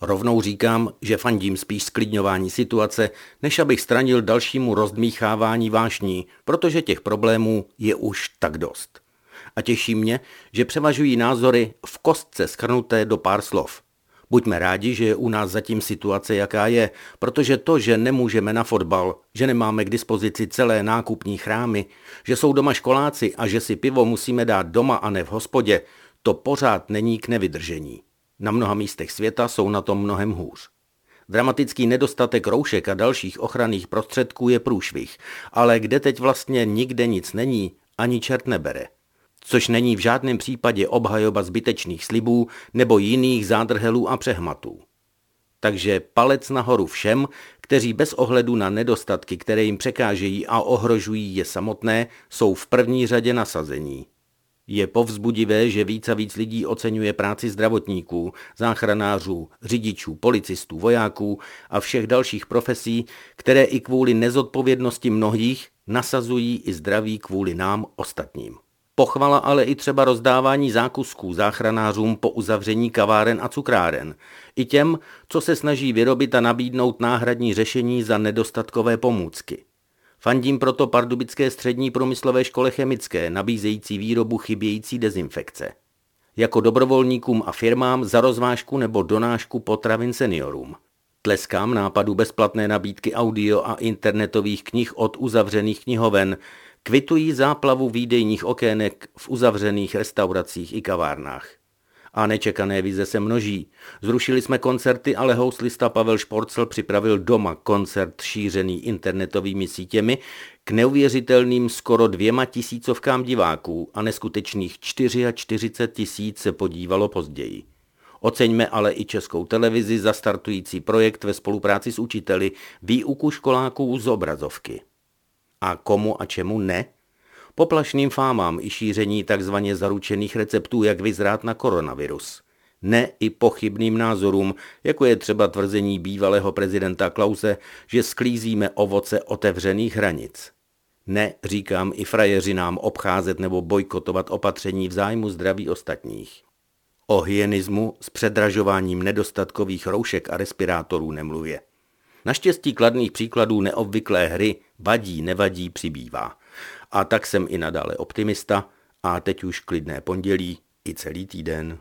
Rovnou říkám, že fandím spíš sklidňování situace, než abych stranil dalšímu rozdmíchávání vášní, protože těch problémů je už tak dost. A těší mě, že převažují názory v kostce schrnuté do pár slov. Buďme rádi, že je u nás zatím situace, jaká je, protože to, že nemůžeme na fotbal, že nemáme k dispozici celé nákupní chrámy, že jsou doma školáci a že si pivo musíme dát doma a ne v hospodě, to pořád není k nevydržení. Na mnoha místech světa jsou na tom mnohem hůř. Dramatický nedostatek roušek a dalších ochranných prostředků je průšvih, ale kde teď vlastně nikde nic není, ani čert nebere. Což není v žádném případě obhajoba zbytečných slibů nebo jiných zádrhelů a přehmatů. Takže palec nahoru všem, kteří bez ohledu na nedostatky, které jim překážejí a ohrožují je samotné, jsou v první řadě nasazení. Je povzbudivé, že víc a víc lidí oceňuje práci zdravotníků, záchranářů, řidičů, policistů, vojáků a všech dalších profesí, které i kvůli nezodpovědnosti mnohých nasazují i zdraví kvůli nám ostatním. Pochvala ale i třeba rozdávání zákusků záchranářům po uzavření kaváren a cukráren. I těm, co se snaží vyrobit a nabídnout náhradní řešení za nedostatkové pomůcky. Fandím proto Pardubické střední průmyslové škole chemické, nabízející výrobu chybějící dezinfekce. Jako dobrovolníkům a firmám za rozvážku nebo donášku potravin seniorům. Tleskám nápadu bezplatné nabídky audio a internetových knih od uzavřených knihoven, kvitují záplavu výdejních okének v uzavřených restauracích i kavárnách. A nečekané vize se množí. Zrušili jsme koncerty, ale houslista Pavel Šporcel připravil doma koncert šířený internetovými sítěmi k neuvěřitelným skoro dvěma tisícovkám diváků a neskutečných 44 tisíc se podívalo později. Oceňme ale i českou televizi za startující projekt ve spolupráci s učiteli výuku školáků z obrazovky. A komu a čemu ne? Poplašným fámám i šíření takzvaně zaručených receptů, jak vyzrát na koronavirus. Ne i pochybným názorům, jako je třeba tvrzení bývalého prezidenta Klause, že sklízíme ovoce otevřených hranic. Ne, říkám, i frajeřinám obcházet nebo bojkotovat opatření v zájmu zdraví ostatních. O hyenismu s předražováním nedostatkových roušek a respirátorů nemluvě. Naštěstí kladných příkladů neobvyklé hry vadí, nevadí přibývá. A tak jsem i nadále optimista a teď už klidné pondělí i celý týden.